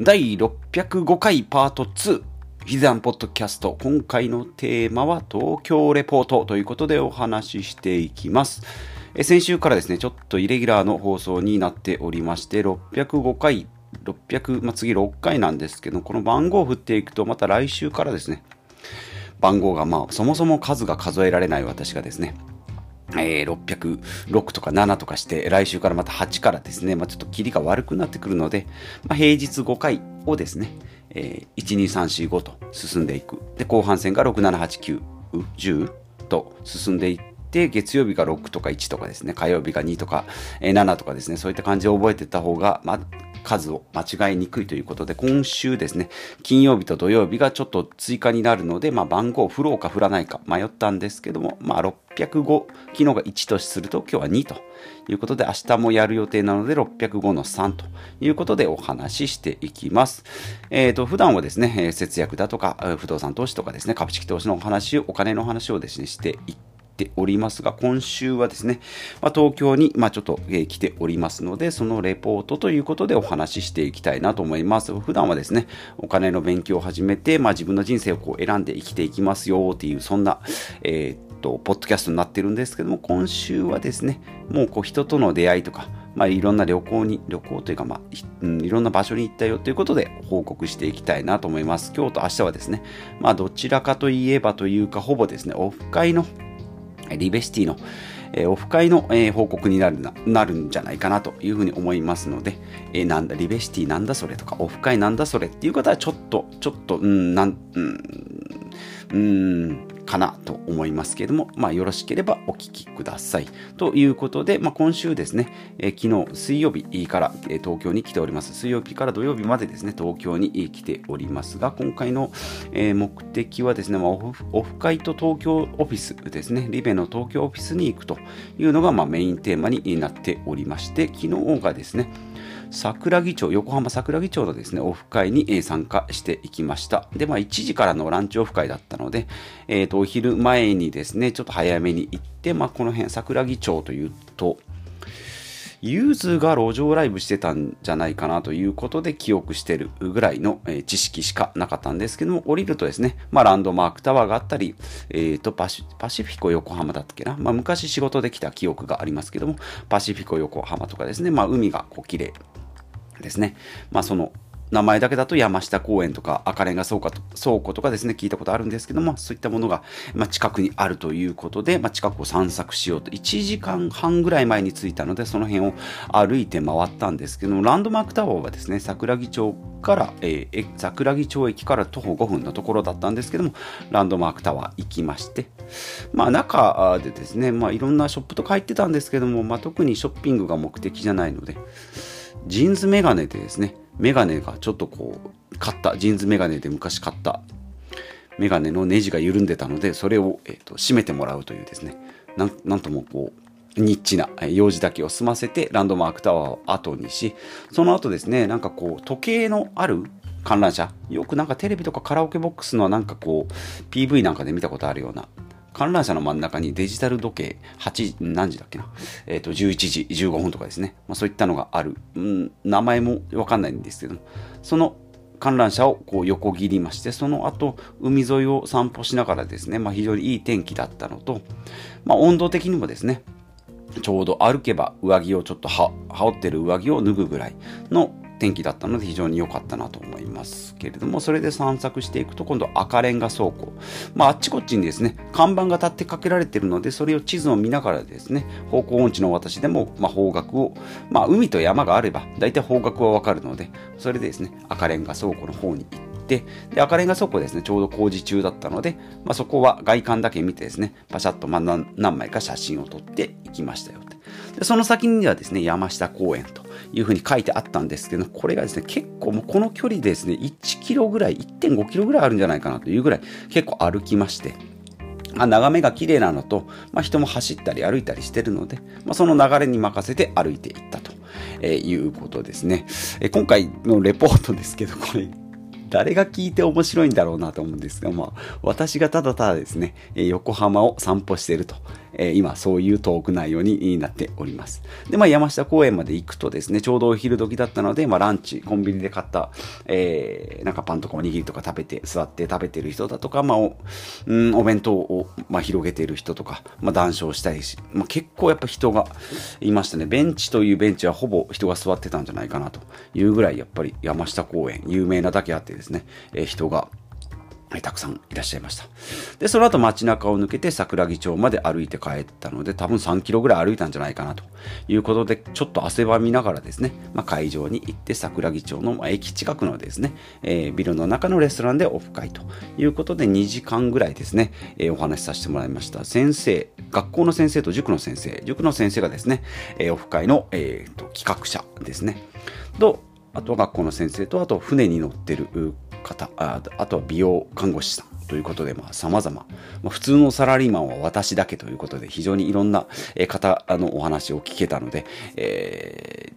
第605回パート2ヒザンポッドキャスト。今回のテーマは東京レポートということでお話ししていきます。え先週からですねちょっとイレギュラーの放送になっておりまして605回600、まあ、次6回なんですけどこの番号を振っていくとまた来週からですね番号がまあそもそも数が数えられない私がですねえー、606とか7とかして、来週からまた8からですね、まあ、ちょっとキリが悪くなってくるので、まあ、平日5回をですね、えー、1、2、3、4、5と進んでいく。で、後半戦が6、7、8、9、10と進んでいって、月曜日が6とか1とかですね、火曜日が2とか、えー、7とかですね、そういった感じで覚えていった方が、まあ、数を間違いにくいということで、今週ですね、金曜日と土曜日がちょっと追加になるので、まあ、番号を振ろうか振らないか迷ったんですけども、まあ、605、昨日が1とすると今日は2ということで、明日もやる予定なので605の3ということでお話ししていきます。えっ、ー、と、普段はですね、節約だとか、不動産投資とかですね、株式投資のお話を、お金の話をですね、していっておりますが、今週はですね、まあ、東京に、まあ、ちょっと、えー、来ておりますので、そのレポートということでお話ししていきたいなと思います。普段はですね、お金の勉強を始めて、まあ、自分の人生をこう選んで生きていきますよっていう、そんな、えーと、ポッドキャストになってるんですけども、今週はですね、もうこう人との出会いとか、まあ、いろんな旅行に、旅行というか、まあい、うん、いろんな場所に行ったよということで報告していきたいなと思います。今日と明日はですね、まあ、どちらかといえばというか、ほぼですね、オフ会のリベシティの、オフ会の、報告になるななるんじゃないかなというふうに思いますので、えー、なんだ、リベシティなんだそれとか、オフ会なんだそれっていう方はちょっと、ちょっと、うん、なん、うん、うん、かなと思いますけれども、まあ、よろしければお聞きください。ということで、まあ、今週ですね、えー、昨日水曜日から、えー、東京に来ております。水曜日から土曜日までですね、東京に来ておりますが、今回の、えー、目的はですね、まあ、オフオフ会と東京オフィスですね、リベの東京オフィスに行くというのが、まあ、メインテーマになっておりまして、昨日がですね、桜木町、横浜桜木町のですね、オフ会に参加していきました。で、まあ、1時からのランチオフ会だったので、えっ、ー、と、お昼前にですね、ちょっと早めに行って、まあ、この辺、桜木町というと、ユーズが路上ライブしてたんじゃないかなということで記憶してるぐらいの、えー、知識しかなかったんですけども、降りるとですね、まあ、ランドマークタワーがあったり、えっ、ー、とパシ、パシフィコ横浜だったっけな？まあ、昔仕事できた記憶がありますけども、パシフィコ横浜とかですね、まあ、海がこう綺麗ですね。まあその名前だけだと山下公園とか赤レンガ倉庫倉庫とかですね、聞いたことあるんですけども、そういったものが、ま、近くにあるということで、ま、近くを散策しようと、1時間半ぐらい前に着いたので、その辺を歩いて回ったんですけども、ランドマークタワーはですね、桜木町から、えー、桜木町駅から徒歩5分のところだったんですけども、ランドマークタワー行きまして、まあ中でですね、まあいろんなショップとか入ってたんですけども、まあ特にショッピングが目的じゃないので、ジーンズメガネでですね、メガネがちょっとこう、買った、ジーンズメガネで昔買った。メガネのネジが緩んでたので、それを、えーと、締めてもらうというですね、なんなんともこう、ニッチな用事だけを済ませて、ランドマークタワーを後にし、その後ですね、なんかこう、時計のある観覧車、よくなんかテレビとかカラオケボックスのなんかこう、PV なんかで見たことあるような、観覧車の真ん中にデジタル時計、8、何時だっけな？えっ、ー、と、11時15分とかですね。まあ、そういったのがある。うん、名前もわかんないんですけど、その観覧車をこう横切りまして、その後、海沿いを散歩しながらですね、まあ、非常にいい天気だったのと、まあ、温度的にもですね、ちょうど歩けば上着をちょっと羽織ってる上着を脱ぐぐらいの天気だったので非常に良かったなと思いますけれども、それで散策していくと今度赤レンガ倉庫。まああっちこっちにですね、看板が立ってかけられているので、それを地図を見ながらですね、方向音痴の私でも、まあ方角を、まあ海と山があれば、大体方角はわかるので、それでですね、赤レンガ倉庫の方に行って、で、赤レンガ倉庫ですね、ちょうど工事中だったので、まあそこは外観だけ見てですね、パシャッとまあ何枚か写真を撮っていきましたよで。その先にはですね、山下公園というふうに書いてあったんですけど、これがですね、結構もうこの距離でですね、1キロぐらい、1.5キロぐらいあるんじゃないかなというぐらい結構歩きまして、まあ、眺めが綺麗なのと、まあ、人も走ったり歩いたりしてるので、まあ、その流れに任せて歩いていったと、いうことですね。今回のレポートですけど、これ、誰が聞いて面白いんだろうなと思うんですが、まあ、私がただただですね、横浜を散歩しているとえー、今そういうトーク内容になっております。で、まあ山下公園まで行くとですね、ちょうどお昼時だったので、まあランチ、コンビニで買った、えー、なんかパンとかおにぎりとか食べて、座って食べてる人だとか、まあお、うん、お弁当を、まあ、広げてる人とか、まあ談笑したりし、まあ結構やっぱ人がいましたね。ベンチというベンチはほぼ人が座ってたんじゃないかなというぐらい、やっぱり山下公園、有名なだけあってですね、えー、人がたくさんいらっしゃいました。で、その後街中を抜けて桜木町まで歩いて帰ったので、多分3キロぐらい歩いたんじゃないかなということで、ちょっと汗ばみながらですね、まあ、会場に行って桜木町の駅近くのですね、えー、ビルの中のレストランでオフ会ということで2時間ぐらいですね、えー、お話しさせてもらいました。先生、学校の先生と塾の先生、塾の先生がですね、えー、オフ会の、えーと、企画者ですね、と、あとは学校の先生と、あと船に乗ってる方ああとは美容看護師さんということでさ、まあ、ま、普通のサラリーマンは私だけということで、非常にいろんな方のお話を聞けたので、え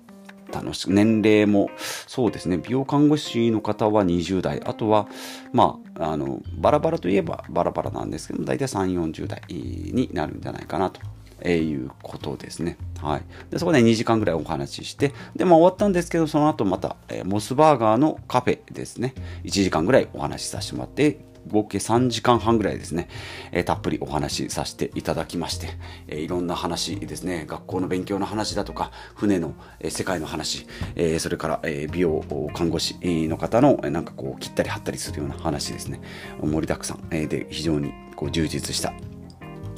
ー、楽し、年齢も、そうですね、美容看護師の方は20代、あとは、まあ、あの、バラバラといえばバラバラなんですけど、大体3、40代になるんじゃないかなと。えー、いうことですね。はい。で、そこで2時間ぐらいお話しして、で、まあ終わったんですけど、その後また、えー、モスバーガーのカフェですね。1時間ぐらいお話しさせてもらって、合計3時間半ぐらいですね、えー、たっぷりお話しさせていただきまして、えー、いろんな話ですね、学校の勉強の話だとか、船の、えー、世界の話、えそれから、え美容看護師の方のえなんかこう切ったり貼ったりするような話ですね、盛りだくさん、えで非常にこう充実した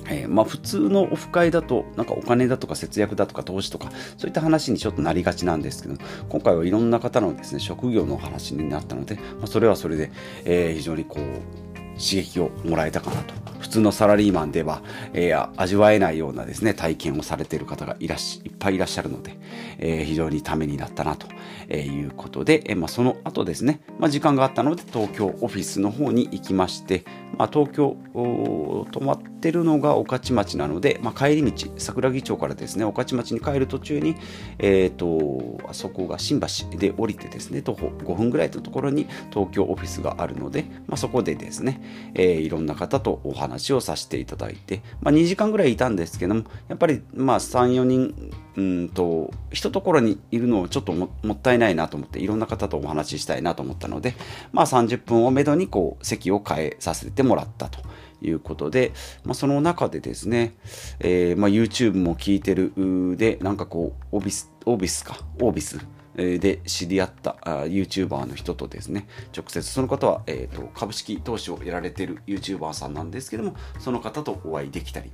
えー、まあ普通のオフ会だと、なんかお金だとか節約だとか投資とか、そういった話にちょっとなりがちなんですけど、今回はいろんな方のですね、職業の話になったので、まあ、それはそれで、えー、非常にこう、刺激をもらえたかなと。普通のサラリーマンでは、えー、味わえないようなですね、体験をされている方がいらっしいっぱいいらっしゃるので、えー、非常にためになったなということで、え、まあ、その後ですね、まあ、時間があったので東京オフィスの方に行きまして、まあ、東京泊まってるのが御徒町なので、まあ、帰り道桜木町からですね御徒町に帰る途中に、えーと、あそこが新橋で降りてですね徒歩5分ぐらいのところに東京オフィスがあるので、まあ、そこでですね、えー、いろんな方とお話をさせていただいて、まあ、2時間ぐらいいたんですけどもやっぱりまあ34人うんと一ところにいるのをちょっともったいないなと思っていろんな方とお話ししたいなと思ったので、まあ、30分をめどにこう席を変えさせてもらったと。いうことで、まあ、その中でですね、えーまあ、YouTube も聞いてるでなんかこうオビスオービスかオービスで知り合ったあ YouTuber の人とですね、直接その方は、えーと、株式投資をやられてる YouTuber さんなんですけども、その方とお会いできたり、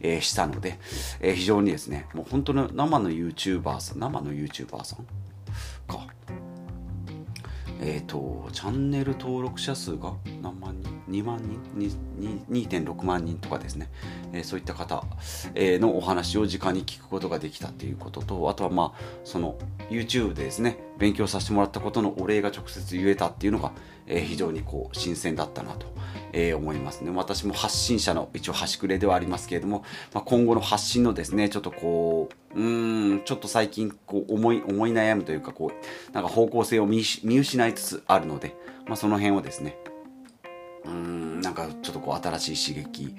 えー、したので、えー、非常にですね、もう本当の生の YouTuber さん、生の YouTuber さんか。えっ、ー、と、チャンネル登録者数が何万人 ?2 万人 ?2.6 万人とかですね、えー、そういった方、えー、のお話を直に聞くことができたっていうことと、あとはまあ、その YouTube でですね、勉強させてもらったことのお礼が直接言えたっていうのが、えー、非常にこう、新鮮だったなと。えー、思いますね。私も発信者の一応端くれではありますけれども、まあ、今後の発信のですね、ちょっとこう、うーん、ちょっと最近こう思い、思い悩むというか、こう、なんか方向性を見失いつつあるので、まあ、その辺をですね、うんなんかちょっとこう新しい刺激。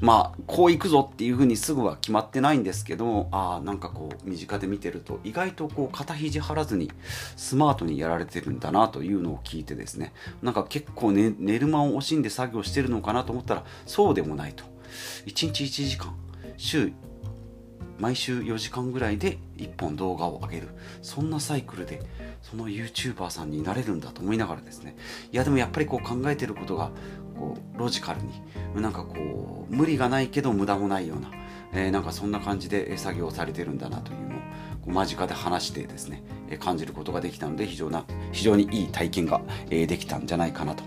まあこういくぞっていうふうにすぐは決まってないんですけどああなんかこう身近で見てると意外とこう肩肘張らずにスマートにやられてるんだなというのを聞いてですね。なんか結構、ね、寝る間を惜しんで作業してるのかなと思ったらそうでもないと。1日1時間週毎週4時間ぐらいで1本動画を上げるそんなサイクルでその YouTuber さんになれるんだと思いながらですねいやでもやっぱりこう考えてることがこうロジカルになんかこう無理がないけど無駄もないような、えー、なんかそんな感じで作業されてるんだなというのを間近で話してですね、感じることができたので非常な非常にいい体験が、できたんじゃないかなと、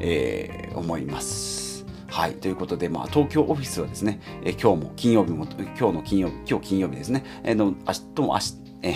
えー、思います。はい。ということで、まあ、東京オフィスはですね、え今日も金曜日も、今日の金曜日、今日金曜日ですね、えー、の明日も明日、え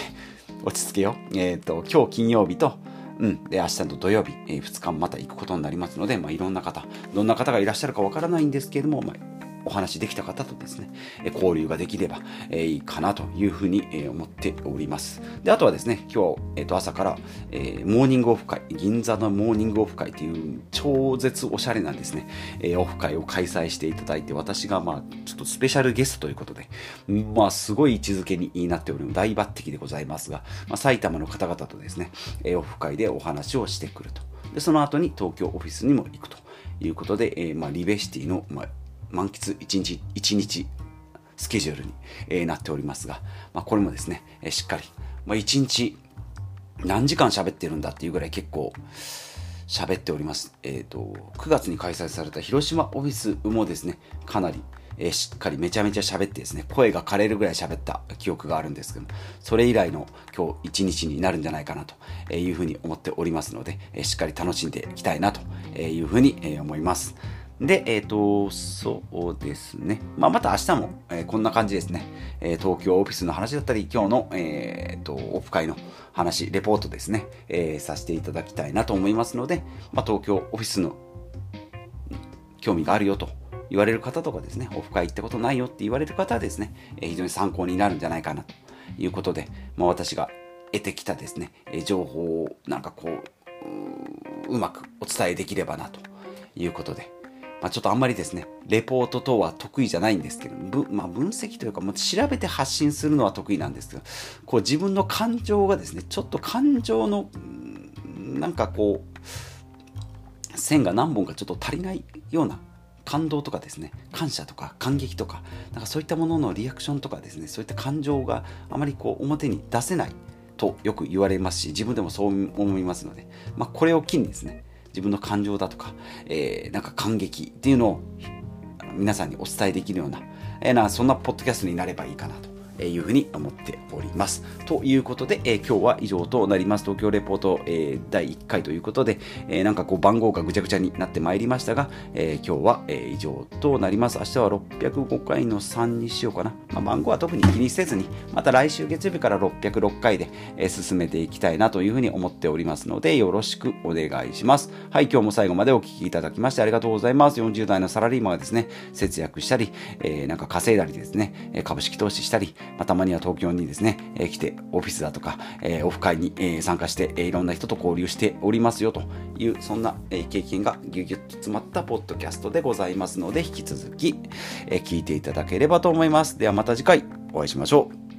落ち着けよ。えっ、ー、と、今日金曜日と、うん。で、明日の土曜日、えー、2日もまた行くことになりますので、まあ、いろんな方、どんな方がいらっしゃるかわからないんですけれども、まあ、お話できた方とですね、交流ができれば、いいかなというふうに、思っております。で、あとはですね、今日、えっ、と、朝から、えー、モーニングオフ会、銀座のモーニングオフ会という超絶おしゃれなですね、えオフ会を開催していただいて、私が、まあ、ちょっとスペシャルゲストということで、まあ、すごい位置づけになっており、大抜擢でございますが、まあ、埼玉の方々とですね、えオフ会でお話をしてくると。で、その後に東京オフィスにも行くということで、えー、まあ、リベシティの、まあ、満喫1日、1日スケジュールに、え、なっておりますが、まあ、これもですね、え、しっかり、まあ、1日何時間喋ってるんだっていうぐらい結構喋っております。えっ、ー、と、9月に開催された広島オフィスもですね、かなり、えー、しっかりめちゃめちゃ喋ってですね、声が枯れるぐらい喋った記憶があるんですけども、それ以来の今日一日になるんじゃないかなというふうに思っておりますので、えー、しっかり楽しんでいきたいなというふうに思います。で、えっ、ー、と、そうですね。まあ、また明日も、えー、こんな感じですね。えー、東京オフィスの話だったり、今日の、えっ、と、オフ会の話、レポートですね、えさせていただきたいなと思いますので、まあ、東京オフィスの興味があるよと言われる方とかですね、オフ会行ったことないよって言われる方はですね、え非常に参考になるんじゃないかなということで、まあ、私が得てきたですね、え情報をなんかこう、うまくお伝えできればなということで、まあ、ちょっとあんまりですね、レポート等は得意じゃないんですけど、まあ、分析というか、もう調べて発信するのは得意なんですけど、こう自分の感情がですね、ちょっと感情の、なんかこう、線が何本かちょっと足りないような感動とかですね、感謝とか感激とか、なんかそういったもののリアクションとかですね、そういった感情があまりこう表に出せないとよく言われますし、自分でもそう思いますので、まあ、これを機にですね、自分の感情だとか、えー、なんか感激っていうのを皆さんにお伝えできるような、えー、なそんなポッドキャストになればいいかなと。いうふうに思っております。ということで、えー、今日は以上となります。東京レポート、えー、第1回ということで、えー、なんかこう番号がぐちゃぐちゃになってまいりましたが、え今日は、え以上となります。明日は605回の3にしようかな。まあ、番号は特に気にせずに、また来週月曜日から606回で、え進めていきたいなというふうに思っておりますので、よろしくお願いします。はい、今日も最後までお聴きいただきましてありがとうございます。40代のサラリーマンがですね、節約したり、えなんか稼いだりですね、株式投資したり、まあ、たまには東京にですね、え来てオフィスだとか、えオフ会に、え参加して、えいろんな人と交流しておりますよという、そんな、え経験がぎゅぎゅっと詰まったポッドキャストでございますので、引き続き、え聞いていただければと思います。ではまた次回お会いしましょう。